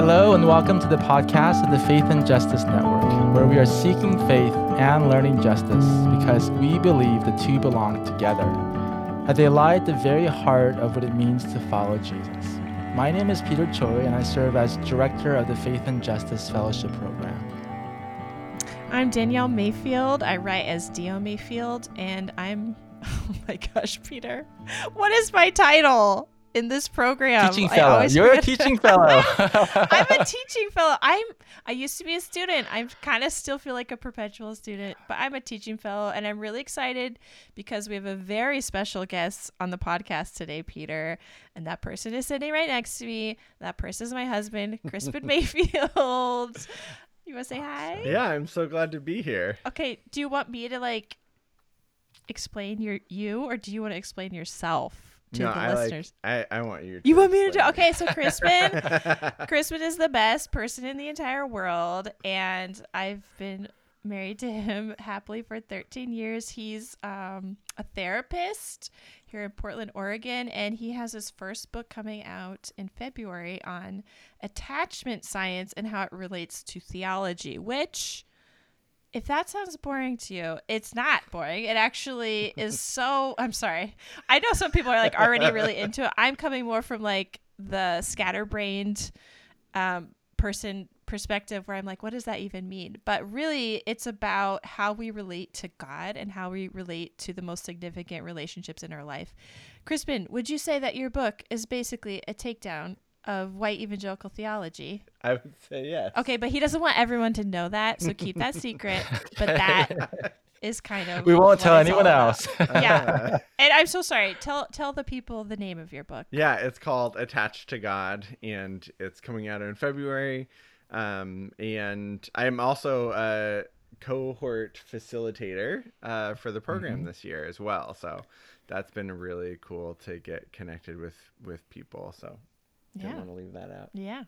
Hello, and welcome to the podcast of the Faith and Justice Network, where we are seeking faith and learning justice because we believe the two belong together, that they lie at the very heart of what it means to follow Jesus. My name is Peter Choi, and I serve as director of the Faith and Justice Fellowship Program. I'm Danielle Mayfield. I write as D.L. Mayfield, and I'm, oh my gosh, Peter, what is my title? In this program. Teaching fellow. You're a teaching fellow. I'm a teaching fellow. I'm I used to be a student. I kind of still feel like a perpetual student, but I'm a teaching fellow and I'm really excited because we have a very special guest on the podcast today, Peter. And that person is sitting right next to me. That person is my husband, Krispin Mayfield. You want to say hi? Yeah, I'm so glad to be here. Okay, do you want me to like explain your you or do you want to explain yourself? To no, the I listeners. Like, I, I want you. you want me to do? Okay, so Krispin, Krispin is the best person in the entire world, and I've been married to him happily for 13 years. He's um, a therapist here in Portland, Oregon, and he has his first book coming out in February on attachment science and how it relates to theology, which if that sounds boring to you, it's not boring. It actually is so. I'm sorry. I know some people are like already really into it. I'm coming more from like the scatterbrained um, person perspective where I'm like, what does that even mean? But really, it's about how we relate to God and how we relate to the most significant relationships in our life. Krispin, would you say that your book is basically a takedown of white evangelical theology. I would say yes. Okay, but he doesn't want everyone to know that, so keep that secret. But that is kind of we won't tell anyone else. yeah, and I'm so sorry. Tell tell the people the name of your book. Yeah, it's called Attached to God, and it's coming out in February. Um, and I'm also a cohort facilitator uh, for the program mm-hmm. this year as well. So that's been really cool to get connected with with people. So didn't yeah. want to leave that out. Yeah.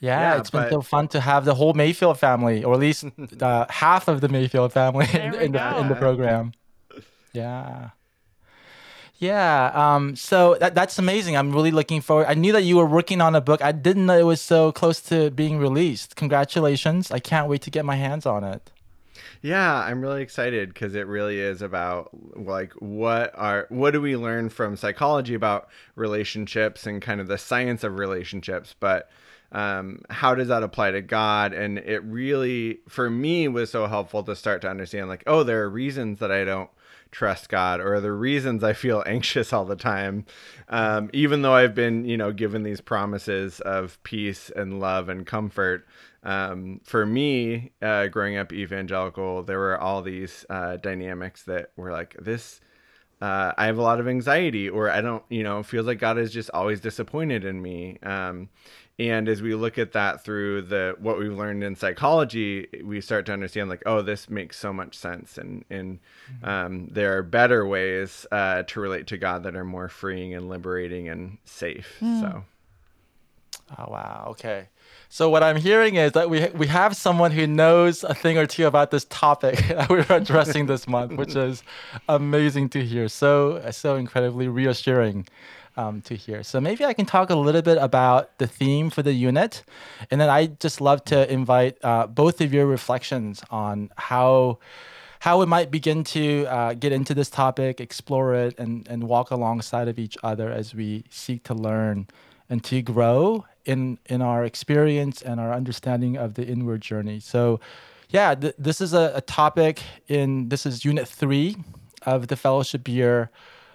Yeah, yeah, it's been so fun to have the whole Mayfield family, or at least uh, half of the Mayfield family in, in the in the program. Yeah. Yeah. Um, so that, that's amazing. I'm really looking forward. I knew that you were working on a book. I didn't know it was so close to being released. Congratulations. I can't wait to get my hands on it. Yeah, I'm really excited because it really is about like what are what do we learn from psychology about relationships and kind of the science of relationships, but um, how does that apply to God? And it really, for me, was so helpful to start to understand like, oh, there are reasons that I don't trust God or the reasons I feel anxious all the time. Um, even though I've been, you know, given these promises of peace and love and comfort, um, for me, uh, growing up evangelical, there were all these uh, dynamics that were like this. Uh, I have a lot of anxiety, or I don't, you know, feels like God is just always disappointed in me. Um, and as we look at that through the what we've learned in psychology, we start to understand like, oh, this makes so much sense, and and mm-hmm. um, there are better ways uh, to relate to God that are more freeing and liberating and safe. Mm. So. Oh wow. Okay. So what I'm hearing is that we we have someone who knows a thing or two about this topic that we're addressing this month, which is amazing to hear. So so incredibly reassuring um, to hear. So maybe I can talk a little bit about the theme for the unit, and then I just love to invite uh, both of your reflections on how how we might begin to uh, get into this topic, explore it, and and walk alongside of each other as we seek to learn and to grow in in our experience and our understanding of the inward journey. So, yeah, th- this is a, a, topic in this is unit three of the fellowship year.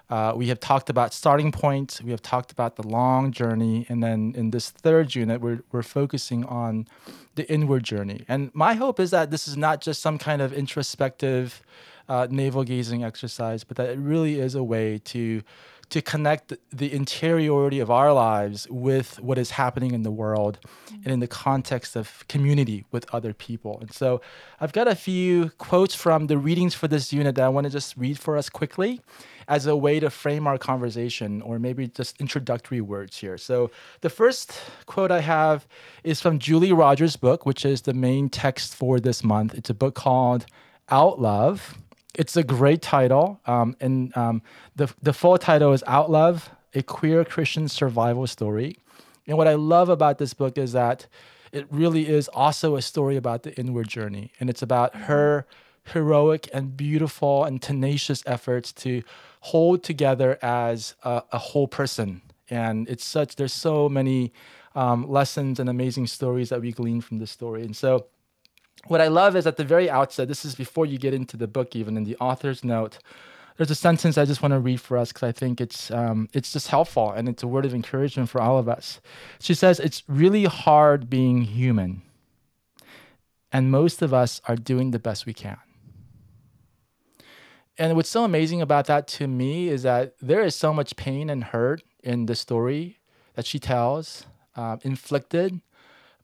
Uh, we have talked about starting points. We have talked about the long journey, and then in this third unit, we're we're focusing on the inward journey. And my hope is that this is not just some kind of introspective, uh, navel gazing exercise, but that it really is a way to to connect the interiority of our lives with what is happening in the world mm-hmm. and in the context of community with other people. And so I've got a few quotes from the readings for this unit that I want to just read for us quickly as a way to frame our conversation or maybe just introductory words here. So the first quote I have is from Julie Rogers' book, which is the main text for this month. It's a book called Out Love it's a great title, um, and um, the the full title is Out Love: A Queer Christian Survival Story. And what I love about this book is that it really is also a story about the inward journey. And it's about her heroic and beautiful and tenacious efforts to hold together as a, a whole person. And it's such, there's so many um, lessons and amazing stories that we glean from this story. And so, what I love is at the very outset, this is before you get into the book, even in the author's note, there's a sentence I just want to read for us because I think it's um, it's just helpful and it's a word of encouragement for all of us. She says, "It's really hard being human, and most of us are doing the best we can." And what's so amazing about that to me is that there is so much pain and hurt in the story that she tells, uh, inflicted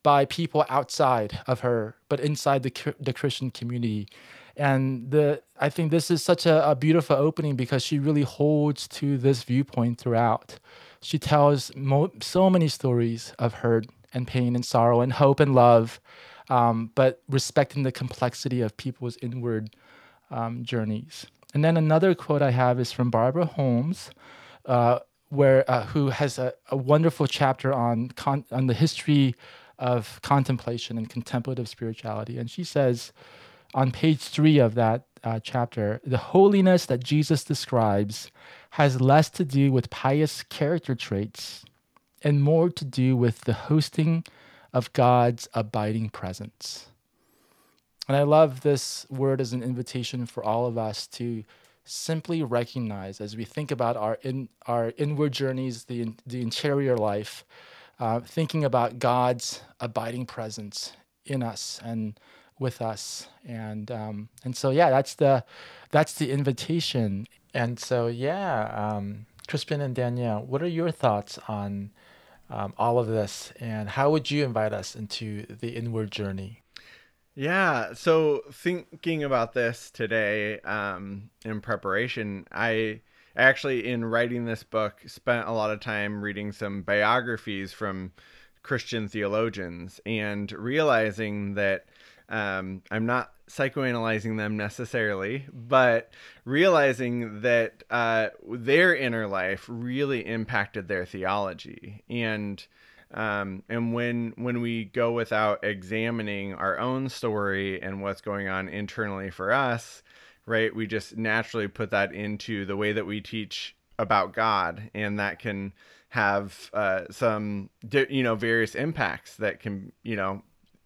by people outside of her, but inside the the Christian community. And the I think this is such a, a beautiful opening because she really holds to this viewpoint throughout. She tells mo- so many stories of hurt and pain and sorrow and hope and love, um, but respecting the complexity of people's inward um, journeys. And then another quote I have is from Barbara Holmes, uh, where uh, who has a, a, wonderful chapter on con- on the history of contemplation and contemplative spirituality. And she says on page three of that uh, chapter, the holiness that Jesus describes has less to do with pious character traits and more to do with the hosting of God's abiding presence. And I love this word as an invitation for all of us to simply recognize as we think about our in our inward journeys, the the interior life, uh, thinking about God's abiding presence in us and with us, and um, and so yeah, that's the that's the invitation. And so yeah, um, Krispin and Danielle, what are your thoughts on um, all of this, and how would you invite us into the inward journey? Yeah. So thinking about this today um, in preparation, I actually, in writing this book, spent a lot of time reading some biographies from Christian theologians and realizing that um, I'm not psychoanalyzing them necessarily, but realizing that uh, their inner life really impacted their theology. And um, and when when we go without examining our own story and what's going on internally for us, right, we just naturally put that into the way that we teach about God, and that can have uh, some you know various impacts that can you know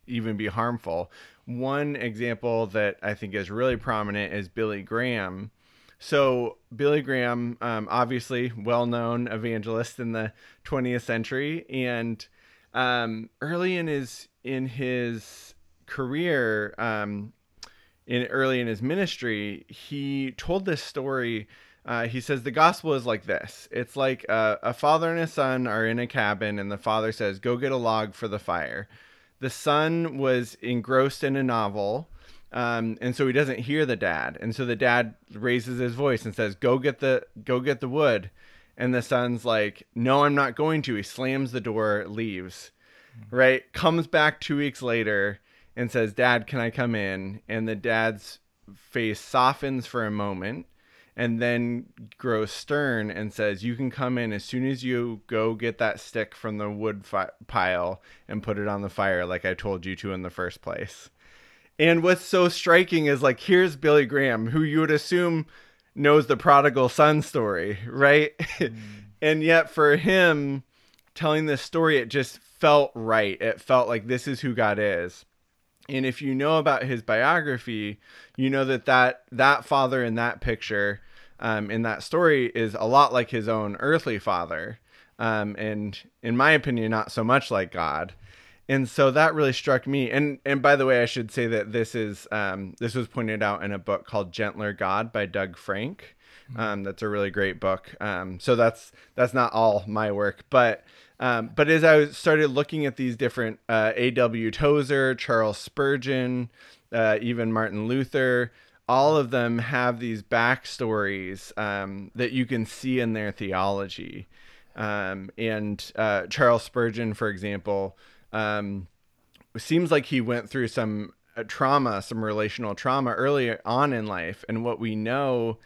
even be harmful. One example that I think is really prominent is Billy Graham. So Billy Graham, um, obviously well-known evangelist in the 20th century, and um, early in his in his career, um, in early in his ministry, he told this story. Uh, he says the gospel is like this. It's like a, a father and a son are in a cabin, and the father says, "Go get a log for the fire." The son was engrossed in a novel um, and so he doesn't hear the dad and so the dad raises his voice and says go get the go get the wood and the son's like no i'm not going to he slams the door leaves right comes back two weeks later and says dad can i come in and the dad's face softens for a moment and then grows stern and says you can come in as soon as you go get that stick from the wood fi- pile and put it on the fire like i told you to in the first place and what's so striking is like here's Billy Graham, who you would assume knows the prodigal son story, right? Mm. and yet for him telling this story, it just felt right. It felt like this is who God is. And if you know about his biography, you know that that, that father in that picture, um, in that story, is a lot like his own earthly father. Um, and in my opinion, not so much like God. And so that really struck me. And and by the way i should say that this is um, this was pointed out in a book called gentler god by doug frank. Mm-hmm. um, that's a really great book. Um, so that's that's not all my work. But um, but as i started looking at these different uh, aw tozer charles spurgeon uh, even martin luther all of them have these backstories um, that you can see in their theology um, and uh, charles spurgeon for example um, seems like he went through some uh, trauma, some relational trauma early on in life. And what we know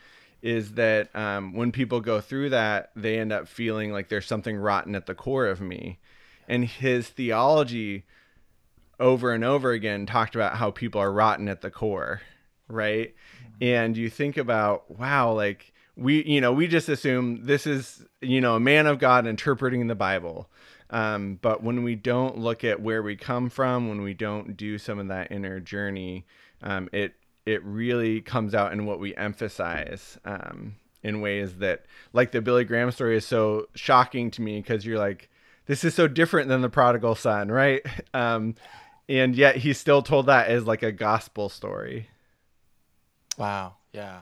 is that um, when people go through that, they end up feeling like there's something rotten at the core of me. and his theology over and over again talked about how people are rotten at the core, right? And you think about, wow, like we, you know, we just assume this is, you know, a man of God interpreting the Bible. Um, but when we don't look at where we come from, when we don't do some of that inner journey, um, it it really comes out in what we emphasize um, in ways that, like the Billy Graham story, is so shocking to me because you're like, this is so different than the prodigal son, right? Um, and yet he still told that as like a gospel story. Wow. Yeah.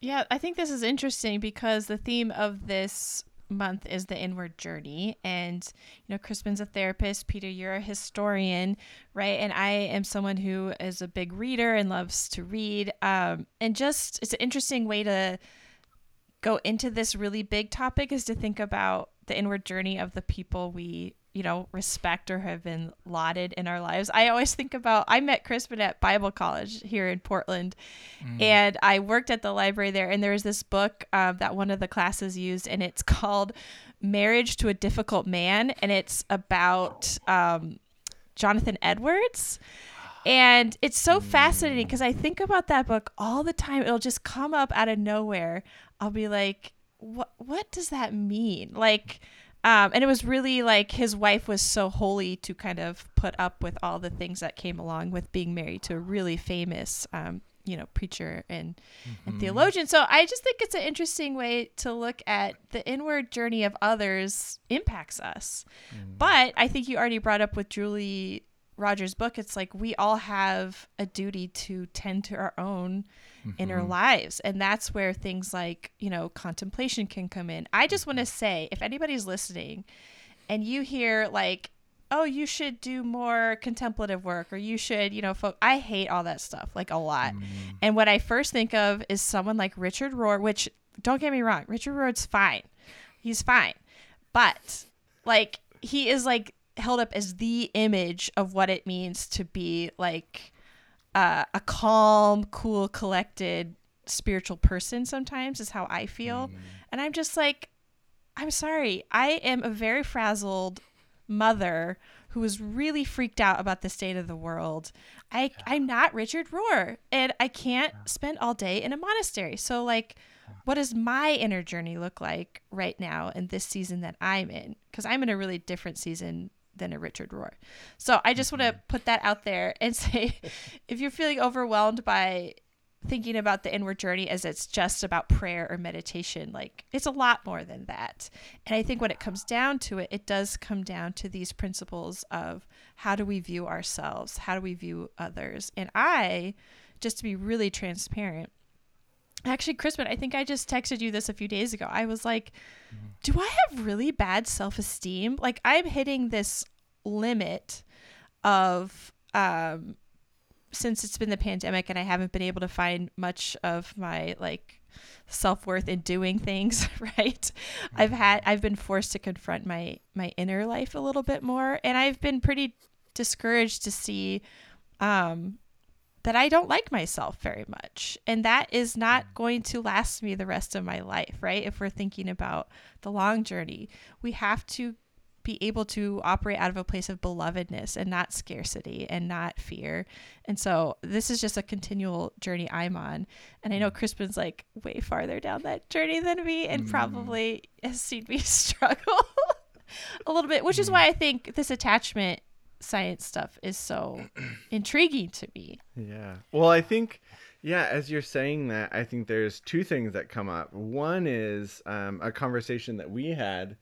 Yeah, I think this is interesting because the theme of this month is the inward journey. And, you know, Krispin's a therapist. Peter, you're a historian, right? And I am someone who is a big reader and loves to read. Um, and just, it's an interesting way to go into this really big topic is to think about the inward journey of the people we you know, respect or have been lauded in our lives. I always think about I met Krispin at Bible College here in Portland, mm. and I worked at the library there. And there was this book uh, that one of the classes used, and it's called "Marriage to a Difficult Man," and it's about um, Jonathan Edwards. And it's so fascinating because I think about that book all the time. It'll just come up out of nowhere. I'll be like, "What? What does that mean?" Like um, and it was really like his wife was so holy to kind of put up with all the things that came along with being married to a really famous, um, you know, preacher and, mm-hmm. and theologian. So I just think it's an interesting way to look at the inward journey of others impacts us. Mm. But I think you already brought up with Julie Rogers' book, it's like we all have a duty to tend to our own mm-hmm. inner lives. And that's where things like, you know, contemplation can come in. I just want to say if anybody's listening and you hear like, oh, you should do more contemplative work or you should, you know, fo-. I hate all that stuff like a lot. Mm. And what I first think of is someone like Richard Rohr, which don't get me wrong, Richard Rohr's fine. He's fine. But like he is like held up as the image of what it means to be like uh, a calm, cool, collected spiritual person sometimes is how I feel. Mm. And I'm just like, I'm sorry. I am a very frazzled mother who is really freaked out about the state of the world. I I'm not Richard Rohr and I can't spend all day in a monastery. So like what does my inner journey look like right now in this season that I'm in? Cuz I'm in a really different season than a Richard Rohr. So I just want to mm-hmm. put that out there and say if you're feeling overwhelmed by thinking about the inward journey as it's just about prayer or meditation, like it's a lot more than that. And I think when it comes down to it, it does come down to these principles of how do we view ourselves? How do we view others? And I, just to be really transparent, Actually, Krispin, I think I just texted you this a few days ago. I was like, mm-hmm. do I have really bad self esteem? Like, I'm hitting this limit of, um, since it's been the pandemic and I haven't been able to find much of my like self worth in doing things, right? Mm-hmm. I've had, I've been forced to confront my, my inner life a little bit more. And I've been pretty discouraged to see, um, that I don't like myself very much. And that is not mm. going to last me the rest of my life, right? If we're thinking about the long journey, we have to be able to operate out of a place of belovedness and not scarcity and not fear. And so this is just a continual journey I'm on. And I know mm. Krispin's like way farther down that journey than me and mm. probably has seen me struggle a little bit, which is why I think this attachment science stuff is so intriguing to me. Yeah. Well, I think, yeah, as you're saying that, I think there's two things that come up. One is um, a conversation that we had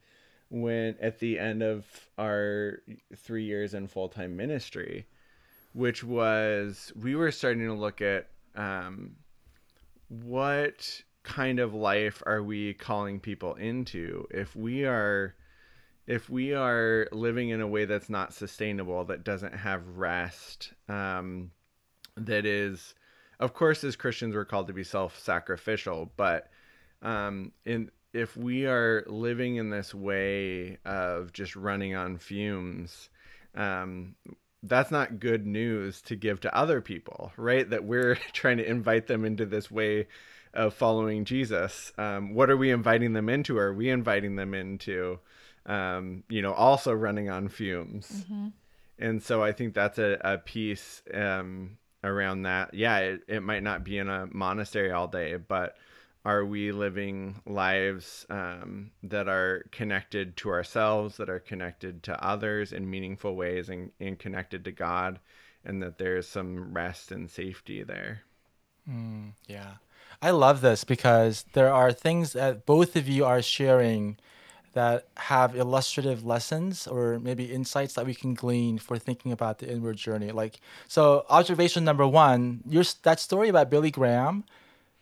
when at the end of our three years in full time ministry, which was we were starting to look at um, what kind of life are we calling people into if we are if we are living in a way that's not sustainable, that doesn't have rest, um, that is, of course, as Christians, we're called to be self-sacrificial, but um, in if we are living in this way of just running on fumes, um, that's not good news to give to other people, right? That we're trying to invite them into this way of following Jesus. Um, what are we inviting them into? Are we inviting them into um, you know, also running on fumes. And so I think that's a, a piece um, around that. Yeah, it, it might not be in a monastery all day, but are we living lives um, that are connected to ourselves, that are connected to others in meaningful ways, and, and connected to God, and that there's some rest and safety there? Yeah. I love this because there are things that both of you are sharing that have illustrative lessons or maybe insights that we can glean for thinking about the inward journey. Like, so observation number one, your that story about Billy Graham,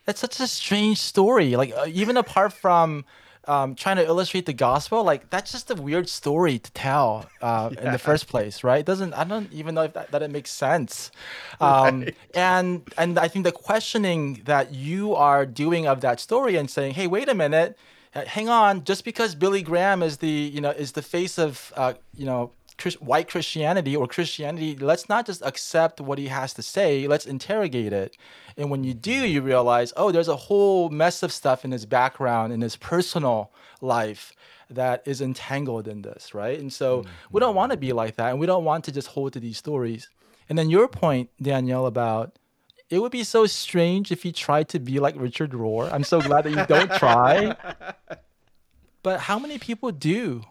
that's such a strange story. Like, uh, even apart from um, trying to illustrate the gospel, like that's just a weird story to tell uh, in the first place, right? It doesn't I don't even know if that, that it makes sense. Um, And and I think the questioning that you are doing of that story and saying, hey, wait a minute, hang on, just because Billy Graham is the you know is the face of uh, you know Chris, white Christianity or Christianity, let's not just accept what he has to say. Let's interrogate it. And when you do, you realize, oh, there's a whole mess of stuff in his background, in his personal life that is entangled in this, right? And so we don't want to be like that. And we don't want to just hold to these stories. And then your point, Danielle, about it would be so strange if you tried to be like Richard Rohr. I'm so glad that you don't try. But how many people do?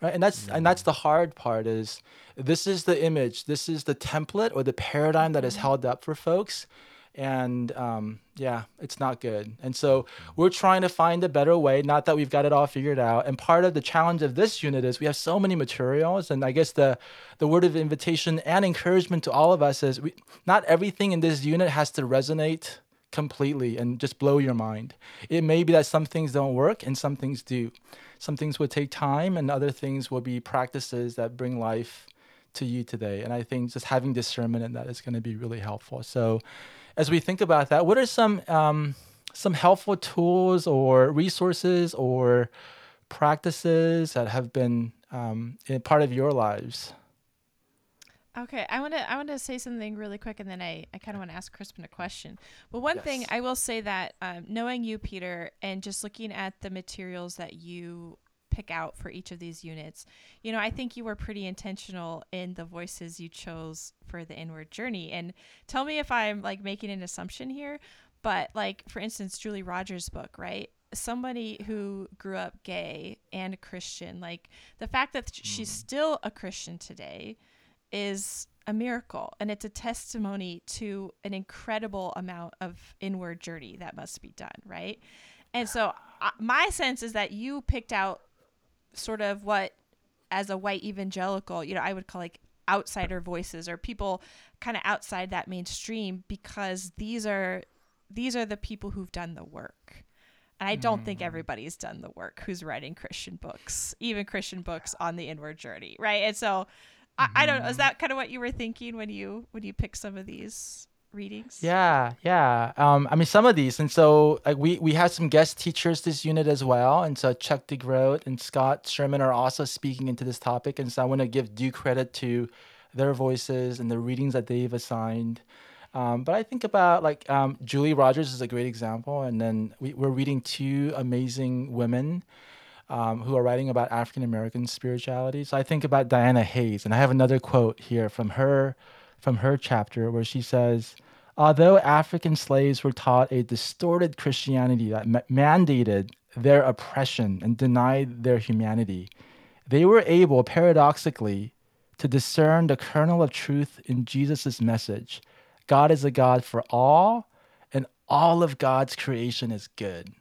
Right? And that's and that's the hard part is this is the image, this is the template or the paradigm that is mm-hmm. held up for folks. And um, yeah, it's not good. And so we're trying to find a better way. Not that we've got it all figured out. And part of the challenge of this unit is we have so many materials. And I guess the the word of invitation and encouragement to all of us is we, not everything in this unit has to resonate completely and just blow your mind. It may be that some things don't work and some things do. Some things will take time and other things will be practices that bring life to you today. And I think just having discernment in that is going to be really helpful. So as we think about that, what are some um, some helpful tools or resources or practices that have been um, in part of your lives? Okay, I want to I want to say something really quick, and then I, I kind of want to ask Krispin a question. But one thing I will say that um, knowing you, Peter, and just looking at the materials that you pick out for each of these units, you know, I think you were pretty intentional in the voices you chose for the inward journey. And tell me if I'm like making an assumption here, but like for instance, Julie Rogers' book, right? Somebody who grew up gay and a Christian, like the fact that she's still a Christian today is a miracle and it's a testimony to an incredible amount of inward journey that must be done right and so uh, my sense is that you picked out sort of what as a white evangelical you know i would call like outsider voices or people kind of outside that mainstream because these are these are the people who've done the work and I don't think mm-hmm. everybody's done the work who's writing Christian books, even Christian books on the inward journey, right? And so, I, I don't know. Is mm-hmm. that kind of what you were thinking when you when you picked some of these readings? Yeah, yeah. Um, I mean, some of these, and so like we we have some guest teachers this unit as well, and so Chuck DeGroat and Scott Sherman are also speaking into this topic, and so I want to give due credit to their voices and the readings that they've assigned. Um, but I think about like um, Julie Rogers is a great example, and then we, we're reading two amazing women um, who are writing about African American spirituality. So I think about Diana Hayes, and I have another quote here from her from her chapter where she says, "Although African slaves were taught a distorted Christianity that ma- mandated their oppression and denied their humanity, they were able, paradoxically, to discern the kernel of truth in Jesus' message. God is a God for all, and all of God's creation is good.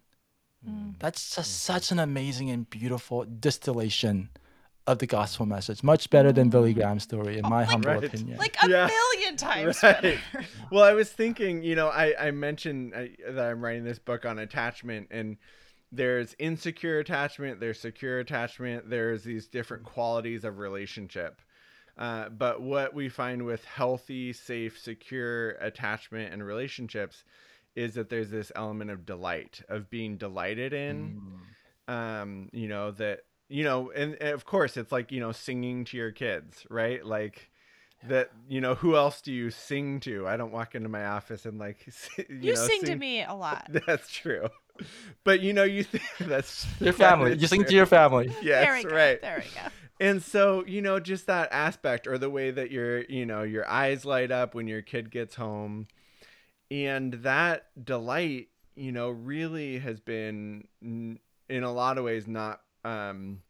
Mm. That's just mm. such an amazing and beautiful distillation of the gospel message. Much better than Billy mm. Graham's story, in my humble Right. opinion. Like a Yeah. million times Right. better. Well, I was thinking, you know, I, I mentioned I, that I'm writing this book on attachment, and there's insecure attachment, there's secure attachment, there's these different qualities of relationship. Uh, but what we find with healthy, safe, secure attachment and relationships is that there's this element of delight, of being delighted in. Um, you know, that, you know, and, and of course it's like, you know, singing to your kids, right? Like, that you know who else do you sing to i don't walk into my office and like you, You know, sing to me a lot. that's true but you know, you think that's Your family. that is You sing to your family. Yes, there we go. right. There we go. And so, you know, just that aspect or the way that your, you know, your eyes light up when your kid gets home and that delight, you know, really has been n- in a lot of ways not um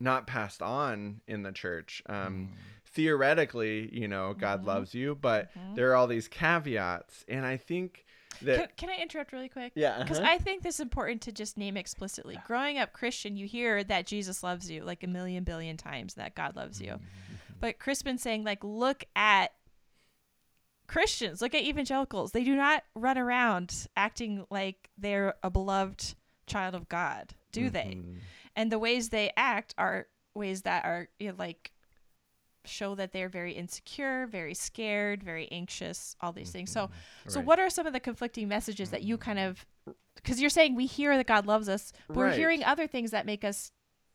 not passed on in the church. Um theoretically, you know, God Mhm. loves you, but Mhm. there are all these caveats and I think Can, that can I interrupt really quick? yeah, Because uh-huh. I think this is important to just name explicitly. Growing up Christian, you hear that Jesus loves you like a million billion times, that God loves you. But Krispin saying, like, look at Christians, look at evangelicals. They do not run around acting like they're a beloved child of God, do they? Mhm. And the ways they act are ways that are you know, like show that they're very insecure, very scared, very anxious, all these things. So, so what are some of the conflicting messages that you kind of because you're saying we hear that God loves us, but we're hearing other things that make us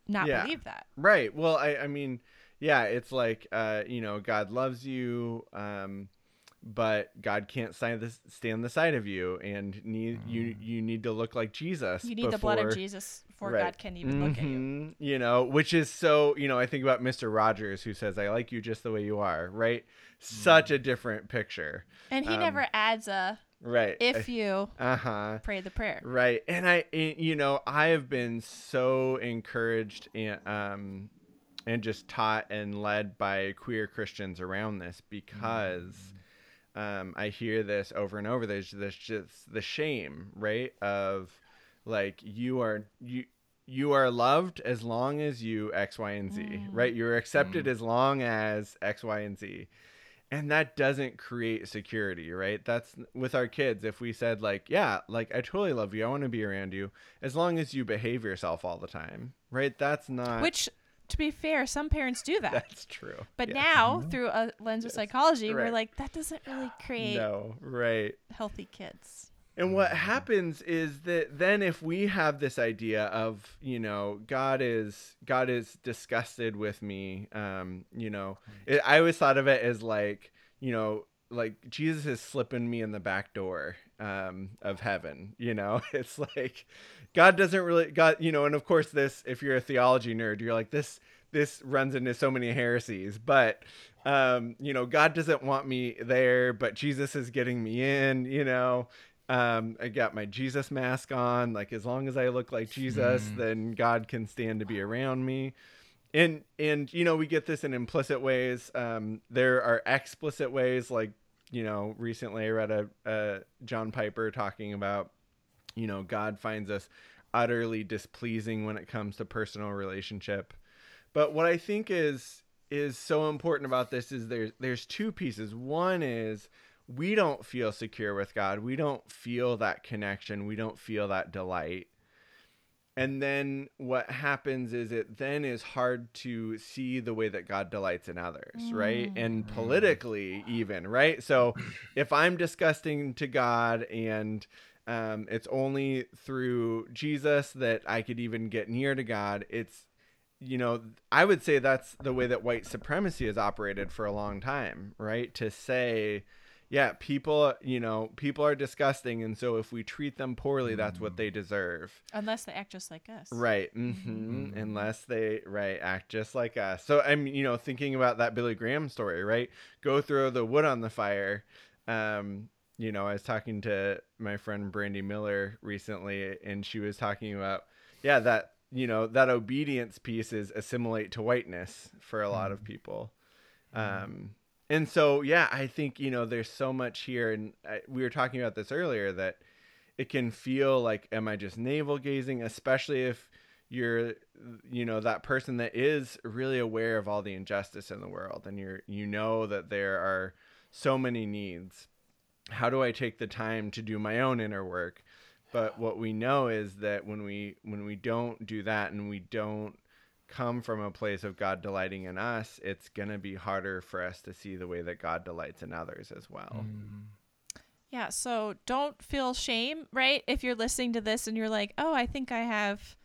not Yeah. believe that. Right. Well, I, I mean, yeah, it's like, uh, you know, God loves you, um, but God can't stand the, stand the side of you, and need you you need to look like Jesus. You need the blood of Jesus before Right. God can even look at you. Mhm. You know, which is so, you know, I think about Mr. Rogers who says, I like you just the way you are, right? Such a different picture. And he Um, never adds a Right. if you Uh huh. pray the prayer. Right. And I, you know, I have been so encouraged and, um, and just taught and led by queer Christians around this because um, I hear this over and over. There's this just the shame, right? Of like you are you you are loved as long as you X, Y, and Z, Mm. right? You're accepted as long as X, Y, and Z. And that doesn't create security, right? That's with our kids. If we said, like, yeah, like, I totally love you, I want to be around you, as long as you behave yourself all the time, right? That's not. Which, to be fair, some parents do that. That's true. But Yeah. now, through a lens of psychology, we're like, that doesn't really create No, right. healthy kids. And what happens is that then if we have this idea of, you know, God is God is disgusted with me, um, you know, it, I always thought of it as like, you know, like Jesus is slipping me in the back door um, of heaven, you know. It's like God doesn't really God, you know, and of course this if you're a theology nerd, you're like this this runs into so many heresies, but um, you know, God doesn't want me there, but Jesus is getting me in, you know. Um, I got my Jesus mask on. Like as long as I look like Jesus, then God can stand to be around me. And and you know we get this in implicit ways. Um, there are explicit ways. Like you know recently I read a, a John Piper talking about you know God finds us utterly displeasing when it comes to personal relationship. But what I think is is so important about this is there's there's two pieces. One is we don't feel secure with God. We don't feel that connection. We don't feel that delight. And then what happens is it then is hard to see the way that God delights in others, right? And politically, even, right? So if I'm disgusting to God and um, it's only through Jesus that I could even get near to God, it's you know, I would say that's the way that white supremacy has operated for a long time, right? To say, yeah, people, you know, people are disgusting, and so if we treat them poorly, that's what they deserve, Unless they act just like us. right? hmm Unless they right act just like us. So I'm, you know, thinking about that Billy Graham story, right? Go throw the wood on the fire. Um, you know, I was talking to my friend Brandy Miller recently, and she was talking about, yeah, that you know that obedience piece is assimilate to whiteness for a lot of people um and so yeah i think you know there's so much here and I, we were talking about this earlier that it can feel like am i just navel gazing? Especially if you're you know that person that is really aware of all the injustice in the world and you're you know that there are so many needs. How do i take the time to do my own inner work? But what we know is that when we when we don't do that and we don't come from a place of God delighting in us, it's going to be harder for us to see the way that God delights in others as well. Mm-hmm. Yeah, so don't feel shame, right? If you're listening to this and you're like, "Oh, I think I have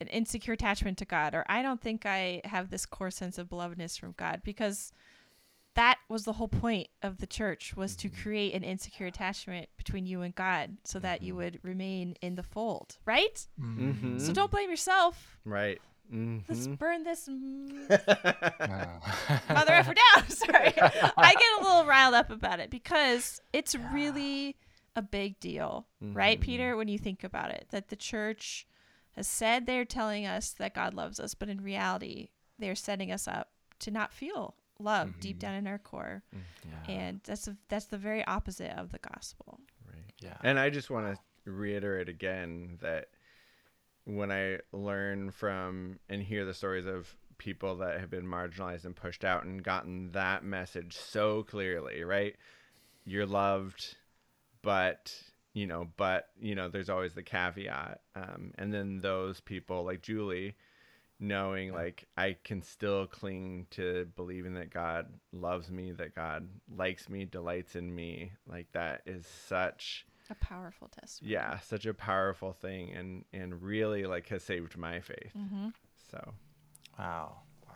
an insecure attachment to God," or "I don't think I have this core sense of belovedness from God," because that was the whole point of the church was to mm-hmm. create an insecure attachment between you and God so that you mm-hmm. would remain in the fold, right? Mm-hmm. So don't blame yourself. Right. Let's Mm-hmm. burn this mm, Wow. mother effer down. Sorry. I get a little riled up about it because it's really a big deal, right, Mm-hmm. Peter, when you think about it, that the church has said they're telling us that God loves us, but in reality, they're setting us up to not feel love deep Mm-hmm. down in our core. Yeah. And that's a, that's the very opposite of the gospel. Right. Yeah. And I just want to reiterate again that when I learn from and hear the stories of people that have been marginalized and pushed out and gotten that message so clearly, right? You're loved, but you know, but you know, there's always the caveat. Um, and then those people like Julie, knowing like I can still cling to believing that God loves me, that God likes me, delights in me, like that is such A powerful testimony. yeah such a powerful thing and and really like has saved my faith Mm-hmm. so Wow. Wow.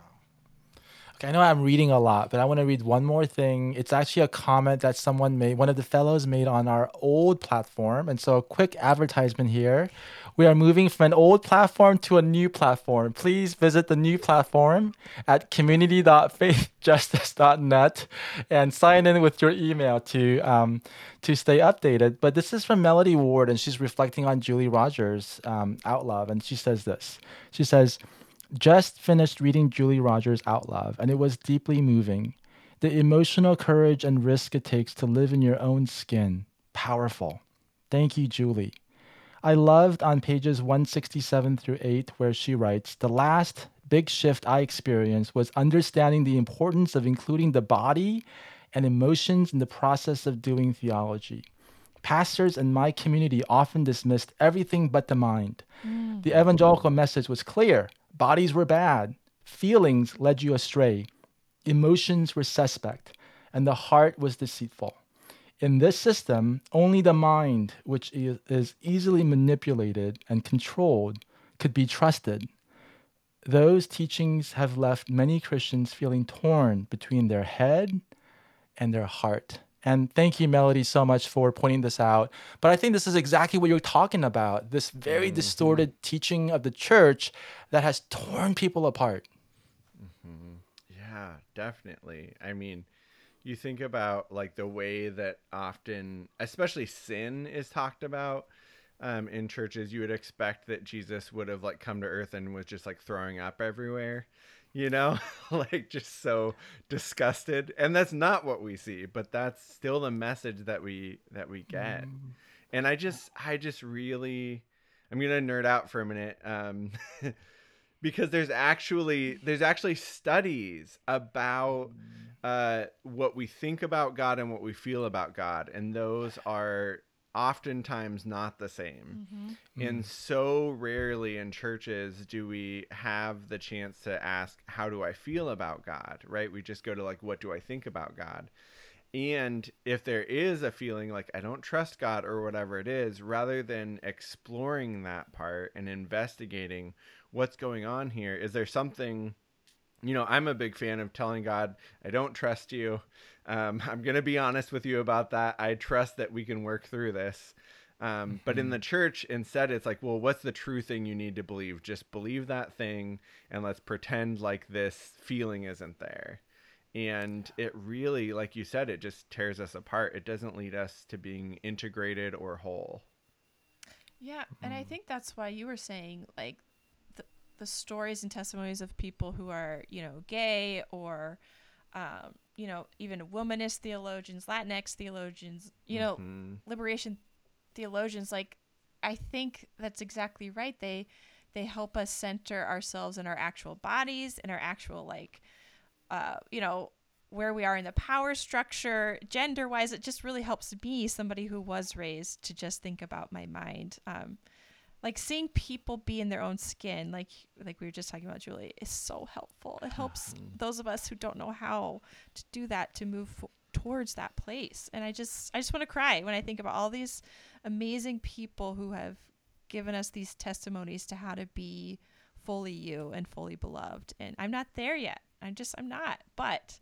Okay, I know I'm reading a lot, but I want to read one more thing. It's actually a comment that someone made, one of the fellows made on our old platform. And so, a quick advertisement here. We are moving from an old platform to a new platform. Please visit the new platform at community.faithjustice.net and sign in with your email to um, to stay updated. But this is from Melody Ward, and she's reflecting on Julie Rogers' um, and she says this. She says, "Just finished reading Julie Rogers' Out Love, and it was deeply moving. The emotional courage and risk it takes to live in your own skin, powerful. Thank you, Julie." I loved on pages 167 through 8 where she writes, The last big shift I experienced was understanding the importance of including the body and emotions in the process of doing theology. Pastors in my community often dismissed everything but the mind. Mm. The evangelical message was clear bodies were bad, feelings led you astray, emotions were suspect, and the heart was deceitful. In this system, only the mind, which is easily manipulated and controlled, could be trusted. Those teachings have left many Christians feeling torn between their head and their heart. And thank you, Melody, so much for pointing this out. But I think this is exactly what you're talking about this very mm-hmm. distorted teaching of the church that has torn people apart. Mm-hmm. yeah definitely i mean you think about like the way that often especially sin is talked about um, in churches you would expect that jesus would have like come to earth and was just like throwing up everywhere you know? Like just so disgusted. And that's not what we see but that's still the message that we that we get. And i just i just really i'm gonna nerd out for a minute um because there's actually there's actually studies about uh, what we think about God and what we feel about God, and those are oftentimes not the same. And so rarely in churches do we have the chance to ask, "How do I feel about God?" Right? We just go to like, "What do I think about God?" And if there is a feeling like I don't trust God or whatever it is, rather than exploring that part and investigating what's going on here, is there something, you know, I'm a big fan of telling God, I don't trust you. Um, I'm going to be honest with you about that. I trust that we can work through this. Um, But in the church, instead, it's like, well, what's the true thing you need to believe? Just believe that thing and let's pretend like this feeling isn't there and it really like you said it just tears us apart it doesn't lead us to being integrated or whole Yeah, and I think that's why you were saying like the stories and testimonies of people who are you know gay or um, you know even womanist theologians, Latinx theologians, you know Mhm. liberation theologians. Like I think that's exactly right. They they help us center ourselves in our actual bodies and our actual like uh, you know where we are in the power structure gender wise it just really helps me somebody who was raised to just think about my mind um, like seeing people be in their own skin like like we were just talking about julie is so helpful. It helps mm-hmm. those of us who don't know how to do that to move f- towards that place. And i just i just want to cry when i think about all these amazing people who have given us these testimonies to how to be fully you and fully beloved. And i'm not there yet. I'm just i'm not. But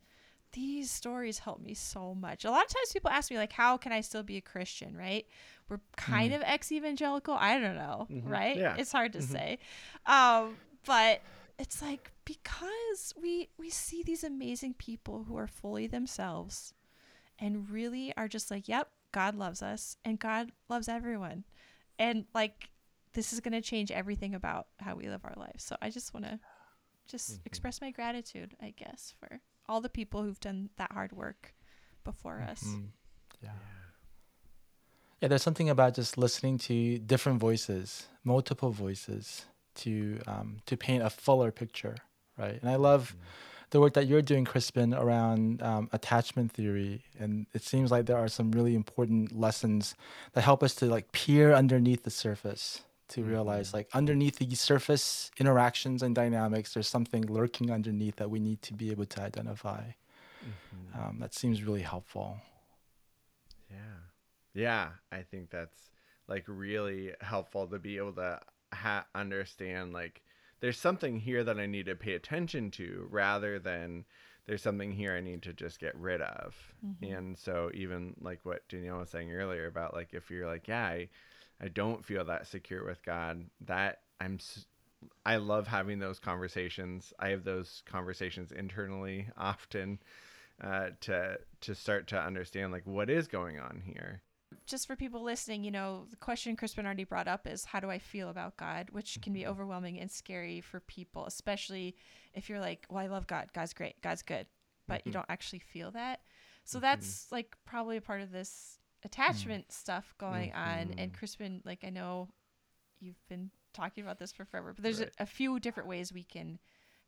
these stories help me so much. A lot of times people ask me like how can I still be a Christian, right? We're kind of ex-evangelical. I don't know, right? Yeah. It's hard to say. Um, but it's like because we we see these amazing people who are fully themselves and really are just like, "Yep, God loves us and God loves everyone." And like this is going to change everything about how we live our lives. So I just want to just express my gratitude, I guess, for all the people who've done that hard work before us. Mm, yeah. Yeah, there's something about just listening to different voices, multiple voices, to um, to paint a fuller picture, right? And I love the work that you're doing, Krispin, around um, attachment theory, and it seems like there are some really important lessons that help us to like peer underneath the surface to realize like underneath the surface interactions and dynamics, there's something lurking underneath that we need to be able to identify. Um, that seems really helpful. Yeah. Yeah, I think that's like really helpful to be able to ha- understand like there's something here that I need to pay attention to rather than there's something here I need to just get rid of. And so even like what Danielle was saying earlier about like if you're like, yeah, I, I don't feel that secure with God, that I'm s- I love having those conversations. I have those conversations internally often uh, to to start to understand like what is going on here. Just for people listening, you know, the question Krispin already brought up is how do I feel about God, which can be mm-hmm. overwhelming and scary for people, especially if you're like, well, I love God. God's great. God's good. But you mm-hmm. don't actually feel that. So mm-hmm. that's like probably a part of this attachment stuff going on. And Krispin, like, I know you've been talking about this for forever, but there's Right. a, a few different ways we can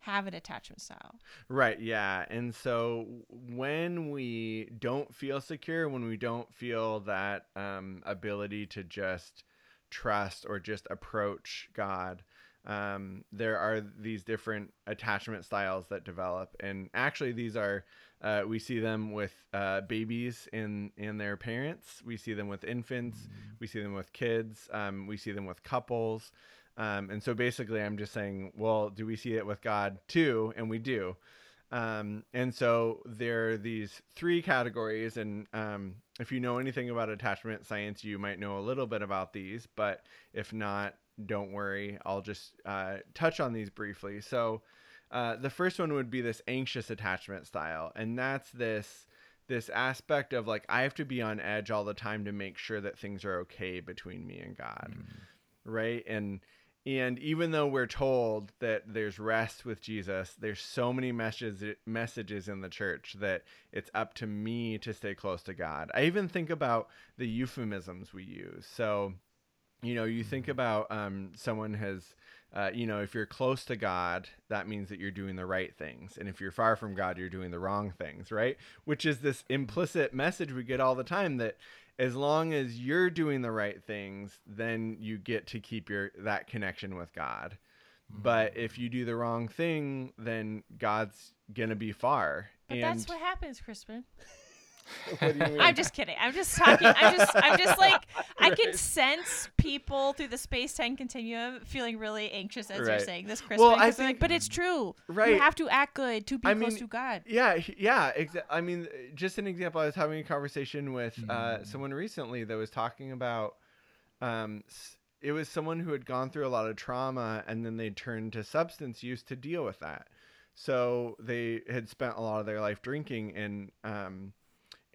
have an attachment style. Right, yeah. And so when we don't feel secure, when we don't feel that um, ability to just trust or just approach God, um, there are these different attachment styles that develop. And actually, these are, uh, we see them with uh, babies in, in their parents, we see them with infants, we see them with kids, um, we see them with couples. Um, and so basically, I'm just saying, well, do we see it with God too? And we do. Um, and so there are these three categories. And um, if you know anything about attachment science, you might know a little bit about these. But if not, don't worry. I'll just uh, touch on these briefly. So uh, the first one would be this anxious attachment style. And that's this this aspect of like I have to be on edge all the time to make sure that things are okay between me and God right and and even though we're told that there's rest with jesus there's so many messages messages in the church that it's up to me to stay close to god. I even think about the euphemisms we use. So you know you think about um, someone has uh, you know if you're close to god that means that you're doing the right things. And if you're far from god you're doing the wrong things right? Which is this implicit message we get all the time that as long as you're doing the right things then you get to keep your that connection with god. But if mm. you do the wrong thing then god's gonna be far. But that's what happens, Krispin. what do you mean? I'm just kidding. I'm just talking. I'm just. I'm just like I can sense people through the space time continuum feeling really anxious as you're saying this, Krispin. Well, I 'cause they're like, think- but it's true. Right. You have to act good to be I close mean, to God. Yeah, yeah. Exa- I mean, just an example. I was having a conversation with uh, someone recently that was talking about. Um, it was someone who had gone through a lot of trauma, and then they turned to substance use to deal with that. So they had spent a lot of their life drinking, and um,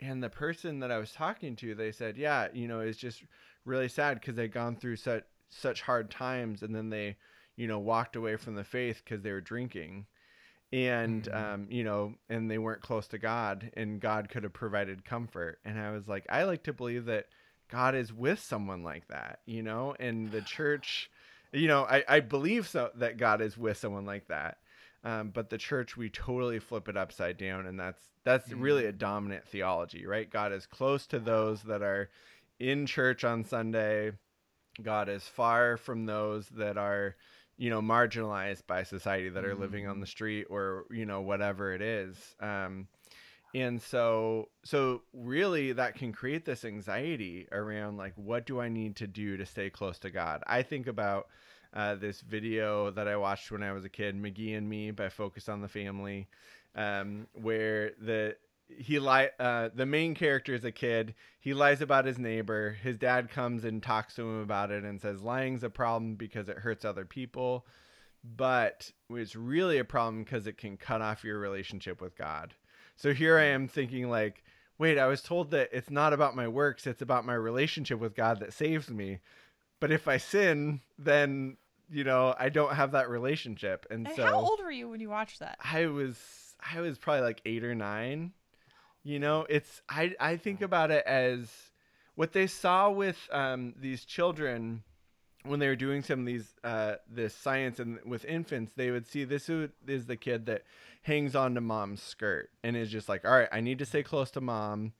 and the person that I was talking to, they said, yeah, you know, it's just really sad because they'd gone through such such hard times, and then they, you know, walked away from the faith because they were drinking and um, you know, and they weren't close to God, and God could have provided comfort. And I was like, I like to believe that God is with someone like that, you know, and the church, you know, I, I believe so that God is with someone like that. Um, but the church, we totally flip it upside down, and that's that's really a dominant theology, right? God is close to those that are in church on Sunday. God is far from those that are, you know, marginalized by society that are living on the street or you know whatever it is. Um, and so so really that can create this anxiety around like what do I need to do to stay close to God. I think about uh, this video that I watched when I was a kid, McGee and Me by Focus on the Family, um, where the he li- uh, the main character is a kid. He lies about his neighbor. His dad comes and talks to him about it and says lying's a problem because it hurts other people, but it's really a problem because it can cut off your relationship with God. So here I am thinking like, wait, I was told that it's not about my works, it's about my relationship with God that saves me. But if I sin, then you know I don't have that relationship. And, And so how old were you when you watched that? I was I was probably like eight or nine. You know, it's I I think about it as what they saw with um, these children when they were doing some of these uh, this science and with infants, they would see this is the kid that hangs on to mom's skirt and is just like, all right, I need to stay close to mom.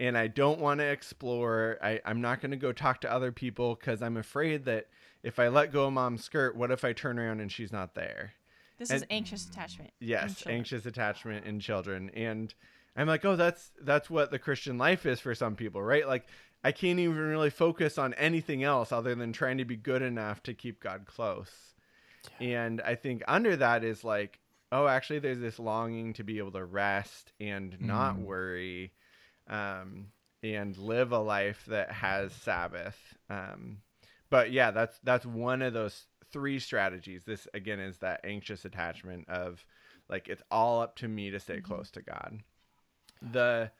And I don't want to explore. I, I'm not going to go talk to other people because I'm afraid that if I let go of mom's skirt, what if I turn around and she's not there? This is anxious attachment. yes anxious attachment in children and i'm like oh that's that's what the christian life is for some people right like i can't even really focus on anything else other than trying to be good enough to keep god close and i think under that is like oh actually there's this longing to be able to rest and not mm. worry um, and live a life that has sabbath. Um, but yeah that's that's one of those three strategies. This again is that anxious attachment of like it's all up to me to stay close to god. The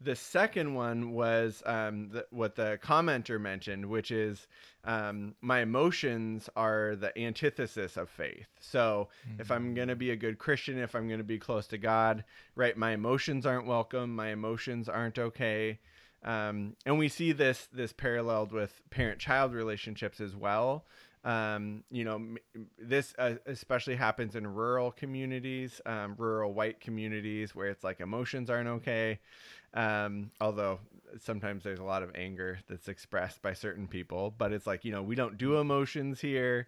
the second one was um, the, what the commenter mentioned, which is um, my emotions are the antithesis of faith. So if I'm going to be a good Christian, if I'm going to be close to God, right, my emotions aren't welcome. My emotions aren't okay. Um, and we see this this paralleled with parent-child relationships as well. Um, you know, this uh, especially happens in rural communities, um, rural white communities where it's like emotions aren't okay. Um, although sometimes there's a lot of anger that's expressed by certain people, but it's like, you know, we don't do emotions here.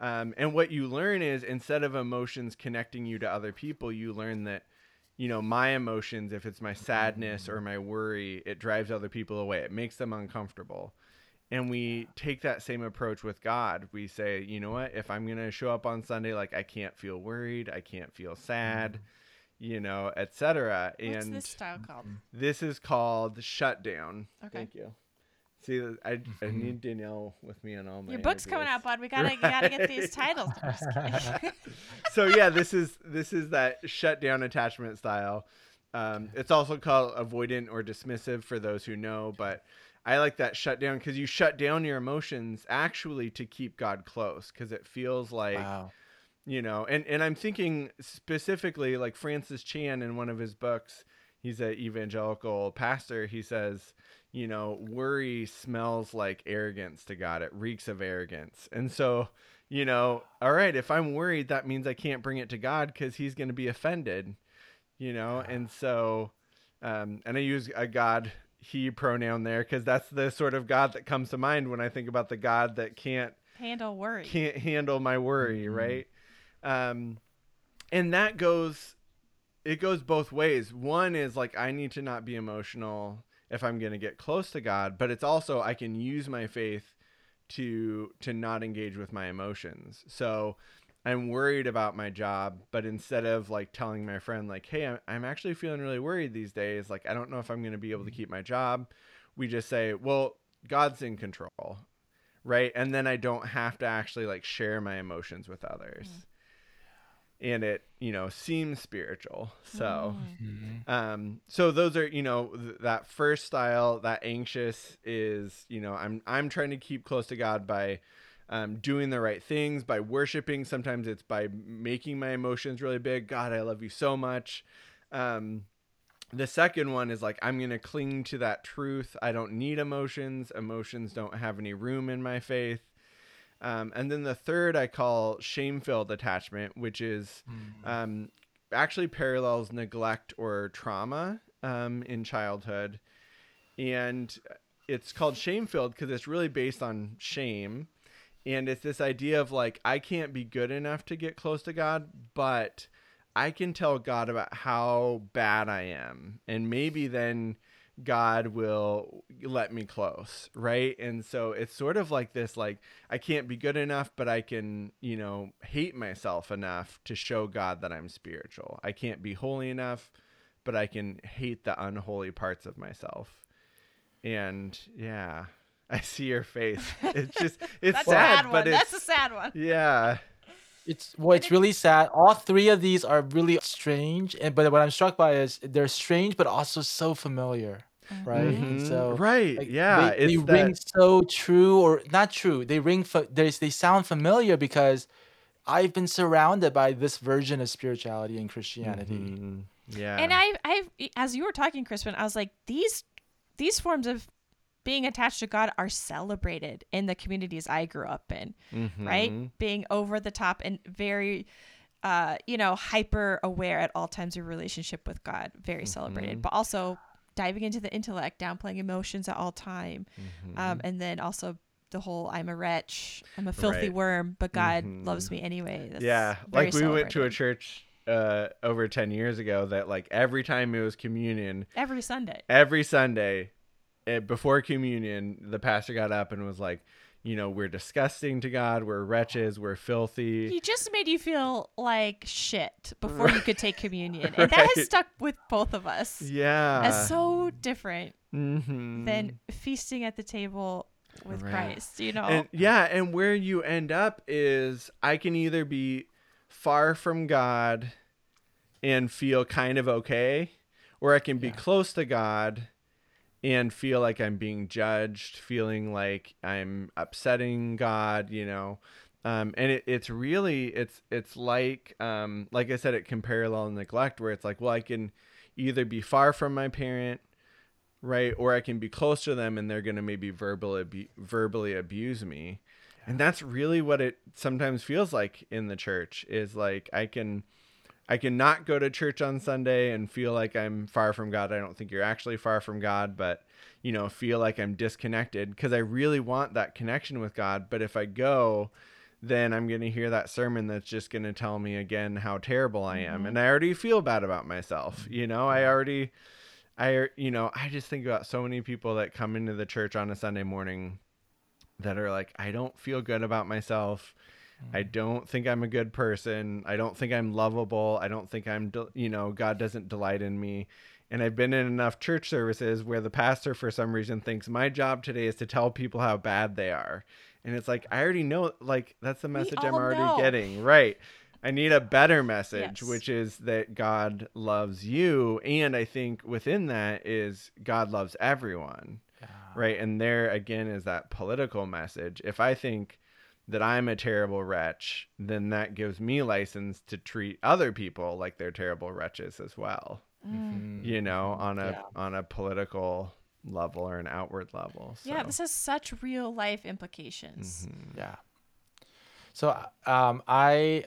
Um, and what you learn is instead of emotions connecting you to other people, you learn that, you know, my emotions, if it's my sadness or my worry, it drives other people away. It makes them uncomfortable and we take that same approach with God. We say, you know what? If I'm going to show up on Sunday, like I can't feel worried, I can't feel sad, you know, etc. What's And this style called? this is called shutdown. Okay. Thank you. See, I, I need Danielle with me on all my. Your book's coming out, bud. We gotta, you gotta get these titles. I'm just kidding. so yeah, this is this is that shutdown attachment style. Um, it's also called avoidant or dismissive for those who know, but I like that shutdown because you shut down your emotions actually to keep God close because it feels like Wow. You know and and i'm thinking specifically like francis chan in one of his books he's an evangelical pastor he says you know worry smells like arrogance to god it reeks of arrogance and so you know all right if i'm worried that means i can't bring it to god because he's going to be offended you know and so um and i use a god he pronoun there because that's the sort of god that comes to mind when i think about the god that can't Handle worry. can't handle my worry, right? Um, and that goes, it goes both ways. One is like I need to not be emotional if I'm going to get close to God, but it's also I can use my faith to to not engage with my emotions. So I'm worried about my job, but instead of like telling my friend like, "Hey, I'm, I'm actually feeling really worried these days. Like I don't know if I'm going to be able to keep my job," we just say, "Well, God's in control." right and then i don't have to actually like share my emotions with others and it you know seems spiritual. So um so those are you know th- that first style that anxious is you know i'm i'm trying to keep close to god by um, doing the right things by worshiping. Sometimes it's by making my emotions really big. God i love you so much. Um the second one is like i'm going to cling to that truth. I don't need emotions. Emotions don't have any room in my faith um, and then the third I call shame filled attachment, which is um, actually parallels neglect or trauma um, in childhood. And it's called shame filled because it's really based on shame. And it's this idea of like, I can't be good enough to get close to God, but I can tell God about how bad I am. And maybe then God will let me close, right? And so it's sort of like this like I can't be good enough, but I can, you know, hate myself enough to show God that I'm spiritual. I can't be holy enough, but I can hate the unholy parts of myself. And yeah, I see your face. It's just it's That's sad, a sad one. but it's That's a sad one. yeah. It's well, it's really sad. All three of these are really strange, and but what I'm struck by is they're strange, but also so familiar, right? And Mhm. So right. like, yeah. they, they it's ring so true or not true. They ring. Fa- they they sound familiar because I've been surrounded by this version of spirituality and Christianity. Mhm. Yeah. And I've, I've, as you were talking, Krispin, I was like, these, these forms of being attached to God are celebrated in the communities I grew up in, right? Mhm. Being over the top and very, uh, you know, hyper aware at all times of your relationship with God, very celebrated, but also diving into the intellect, downplaying emotions at all time, um, and then also the whole "I'm a wretch, I'm a filthy Right. worm, but God Mhm. loves me anyway." That's Yeah, like we went to a church uh, over 10 years ago that like every time it was communion, every Sunday. every Sunday eh, before communion, the pastor got up and was like, you know, we're disgusting to God, we're wretches, we're filthy. He just made you feel like shit before you could take communion. And that has stuck with both of us Yeah. as so different Mhm. than feasting at the table with Right. Christ, you know? And yeah, and where you end up is I can either be far from God and feel kind of okay, or I can be close to God and feel like I'm being judged, feeling like I'm upsetting God, you know. Um, and it, it's really it's it's like um, like I said, it can parallel neglect where it's like, well, I can either be far from my parent right or i can be close to them and they're going to maybe verbally abu- verbally abuse me and that's really what it sometimes feels like in the church is like i can i can not go to church on sunday and feel like i'm far from god. I don't think you're actually far from god but you know feel like i'm disconnected because i really want that connection with god. But if i go then i'm going to hear that sermon that's just going to tell me again how terrible i am. Mm-hmm. And i already feel bad about myself you know? I already I you know I just think about so many people that come into the church on a Sunday morning that are like I don't feel good about myself. I mm. don't think I'm a good person. I don't think I'm lovable. I don't think I'm del- you know God doesn't delight in me. And I've been in enough church services where the pastor for some reason thinks my job today is to tell people how bad they are. And it's like I already know like that's the message I'm already know. getting. Right. I need a better message, Yes. which is that God loves you. And I think within that is God loves everyone. Right. And there again is that political message. If I think that I'm a terrible wretch, then that gives me license to treat other people like they're terrible wretches as well. Mm. You know, on a Yeah. on a political level or an outward level. Yeah, this has such real life implications. Yeah. So um, I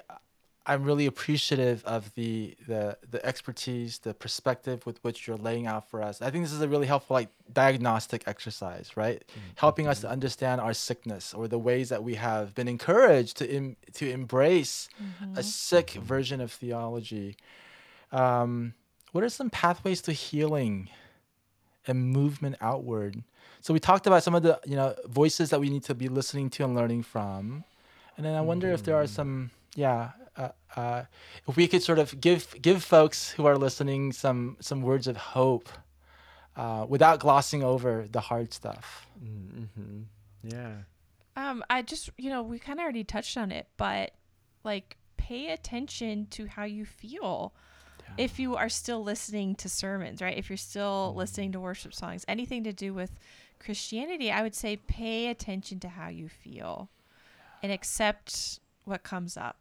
I'm really appreciative of the the the expertise, the perspective with which you're laying out for us. I think this is a really helpful like diagnostic exercise, right? Mm-hmm. Helping us to mm-hmm. understand our sickness or the ways that we have been encouraged to em- to embrace a mm-hmm. sick version of theology. Um, what are some pathways to healing and movement outward? So we talked about some of the you know voices that we need to be listening to and learning from, and then I wonder if there are some yeah. Uh, uh, if we could sort of give give folks who are listening some some words of hope, uh, without glossing over the hard stuff. Mhm. Yeah. Um, I just, you know, we kind of already touched on it, but like pay attention to how you feel. If you are still listening to sermons, right? If you're still listening to worship songs, anything to do with Christianity, I would say pay attention to how you feel and accept what comes up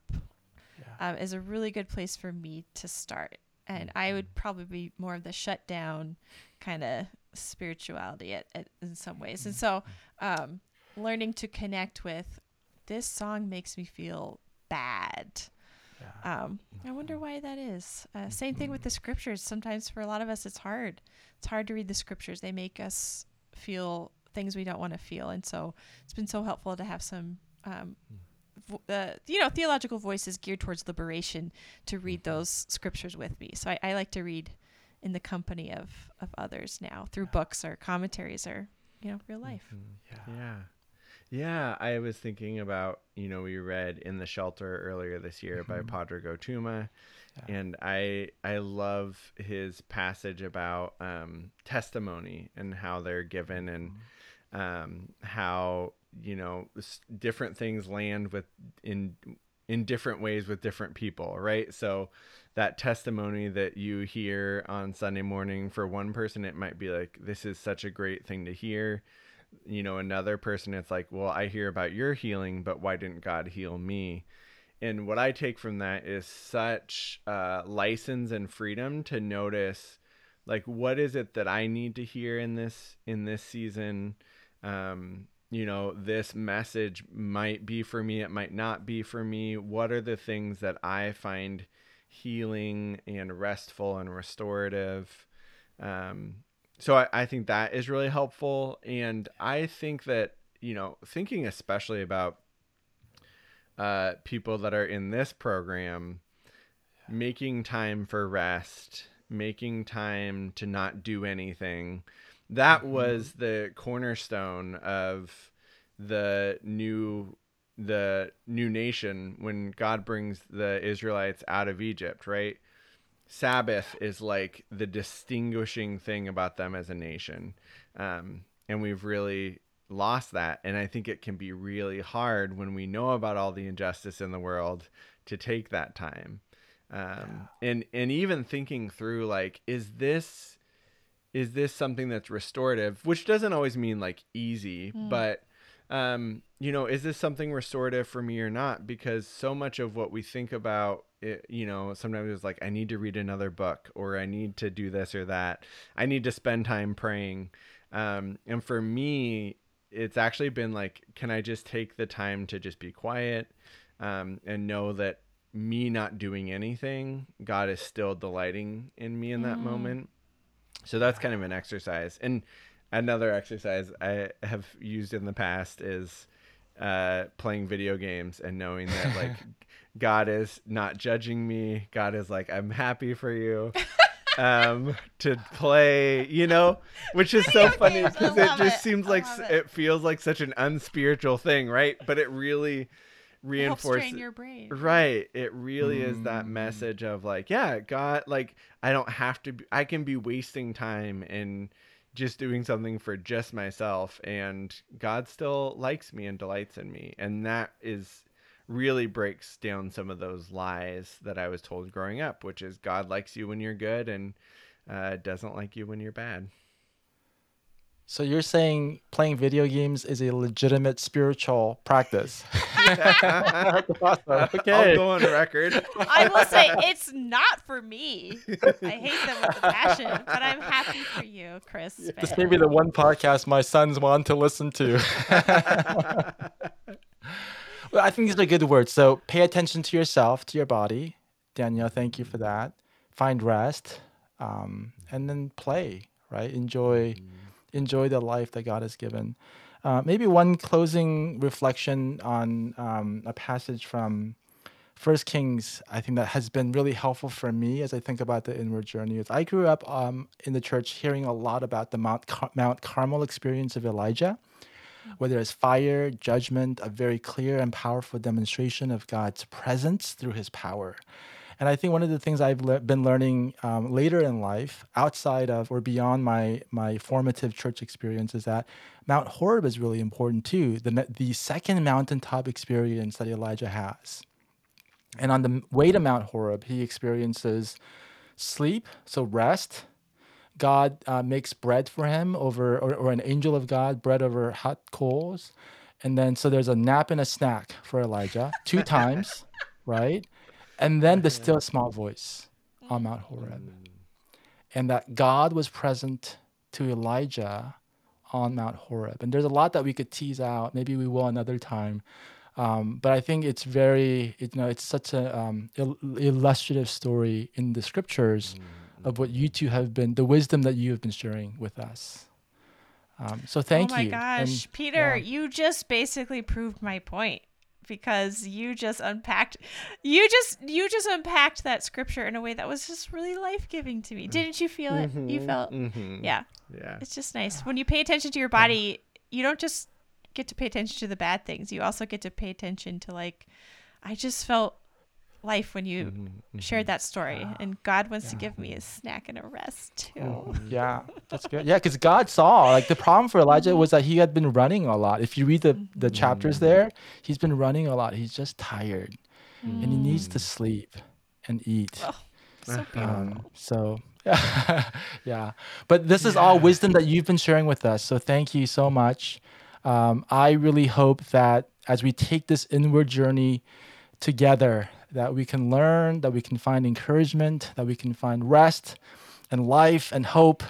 um, is a really good place for me to start. And I would probably be more of the shutdown kind of spirituality at, at, in some ways. And so, um, learning to connect with this song makes me feel bad. Um, I wonder why that is. Uh, same thing with the scriptures. Sometimes for a lot of us, it's hard. It's hard to read the scriptures. They make us feel things we don't want to feel, and so it's been so helpful to have some, um, vo- uh, you know, theological voices geared towards liberation to read those scriptures with me. So I, I like to read in the company of of others now through books or commentaries or you know real life. Yeah. Yeah. Yeah, I was thinking about, you know, we read In the Shelter earlier this year by Pádraig Ó Tuama. Yeah. And I I love his passage about um, testimony and how they're given and um, how you know different things land with in in different ways with different people, right? So that testimony that you hear on Sunday morning for one person, it might be like, "This is such a great thing to hear." You know, another person, it's like, "Well, I hear about your healing, but why didn't God heal me?" And what I take from that is such uh, license and freedom to notice, like, what is it that I need to hear in this in this season. Um, you know, this message might be for me, it might not be for me. What are the things that I find healing and restful and restorative? Um, so I, I think that is really helpful. And I think that, you know, thinking especially about uh, people that are in this program, making time for rest, making time to not do anything. That was the cornerstone of the new the new nation when God brings the Israelites out of Egypt, right? Sabbath is like the distinguishing thing about them as a nation. Um, and we've really lost that. And I think it can be really hard when we know about all the injustice in the world to take that time. Um, and, and even thinking through like, is this, is this something that's restorative, which doesn't always mean like easy, but, um, you know, is this something restorative for me or not? Because so much of what we think about, it, you know, sometimes it's like, I need to read another book or I need to do this or that. I need to spend time praying. Um, and for me, it's actually been like, can I just take the time to just be quiet um, and know that me not doing anything, God is still delighting in me in that moment. So that's kind of an exercise. And another exercise I have used in the past is uh, playing video games and knowing that like God is not judging me. God is like, I'm happy for you. um to play you know which is so funny because it just it. seems I like it. it feels like such an unspiritual thing right but it really reinforces train your brain. Right. It really is that Mm. message of like, yeah, God, like I don't have to be, I can be wasting time and just doing something for just myself and God still likes me and delights in me. And that is really breaks down some of those lies that I was told growing up, which is God likes you when you're good and uh, doesn't like you when you're bad. So you're saying playing video games is a legitimate spiritual practice? That's awesome. I'll go on record. I will say it's not for me. I hate them with a passion, but I'm happy for you, Chris. This may be the one podcast my sons want to listen to. well, I think these are good words. So pay attention to yourself, to your body. Danielle, thank you for that. Find rest, um, and then play. Right? Enjoy, enjoy the life that God has given. Uh, maybe one closing reflection on um, a passage from First Kings, I think that has been really helpful for me as I think about the inward journey. Is I grew up um, in the church hearing a lot about the Mount Car- Mount Carmel experience of Elijah, where there's fire, judgment, a very clear and powerful demonstration of God's presence through His power. And I think one of the things I've le- been learning um, later in life, outside of or beyond my my formative church experience, is that Mount Horeb is really important too. The the second mountaintop experience that Elijah has. And on the way to Mount Horeb, he experiences sleep, so rest. God uh, makes bread for him over, or, or an angel of God, bread over hot coals. And then, so there's a nap and a snack for Elijah two times, right? And then the still small voice on Mount Horeb. And that God was present to Elijah on Mount Horeb. And there's a lot that we could tease out. Maybe we will another time. Um, but I think it's very, you know, it's such a um, il- illustrative story in the scriptures of what you two have been, the wisdom that you have been sharing with us. Um, so thank you. oh my you. gosh, And, Peter, yeah. you just basically proved my point because you just unpacked you just you just unpacked that scripture in a way that was just really life-giving to me. Didn't you feel it? You felt Mhm. Yeah. Yeah. It's just nice. When you pay attention to your body, you don't just get to pay attention to the bad things. You also get to pay attention to like I just felt life when you Mm-hmm. shared mm-hmm. that story ah. and God wants to give me a snack and a rest too. Mm-hmm. Yeah, that's good. Yeah, because God saw like the problem for Elijah mm-hmm. was that he had been running a lot. If you read the the chapters there, he's been running a lot. He's just tired, and he needs to mm. sleep and eat. Oh, so um, beautiful. Um, so yeah, but this is all wisdom that you've been sharing with us. So thank you so much. Um, I really hope that as we take this inward journey together, that we can learn, that we can find encouragement, that we can find rest and life and hope.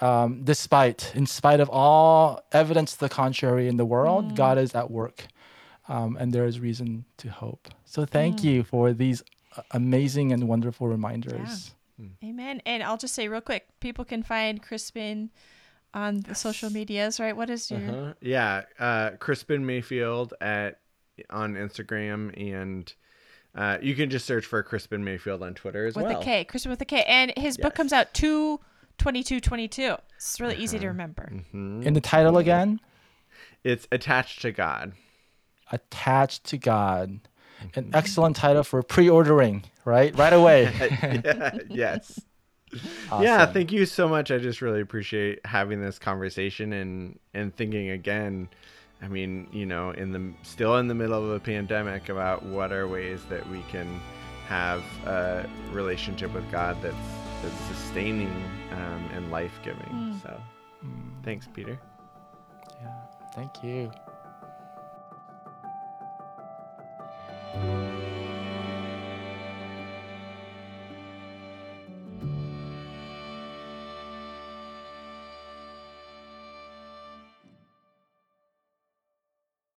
Um, despite, in spite of all evidence to the contrary in the world, God is at work, um, and there is reason to hope. So thank you for these uh, amazing and wonderful reminders. Amen. And I'll just say real quick, people can find Krispin on the social medias, right? What is your Uh-huh. Yeah, uh, Krispin Mayfield at on Instagram, and uh, you can just search for Krispin Mayfield on Twitter as with well. With a K? Krispin with a K. And his book comes out two twenty two twenty two. It's really easy Uh-huh. to remember. Mhm. In the title again, It's attached to God. attached to God. An excellent title for pre-ordering, right? Right away. yeah, yes. Yeah, thank you so much. I just really appreciate having this conversation and and thinking again. I mean, you know, in the still in the middle of a pandemic about what are ways that we can have a relationship with God that's that's sustaining um, and life giving. Mm. So, thanks, Peter. Yeah. Thank you.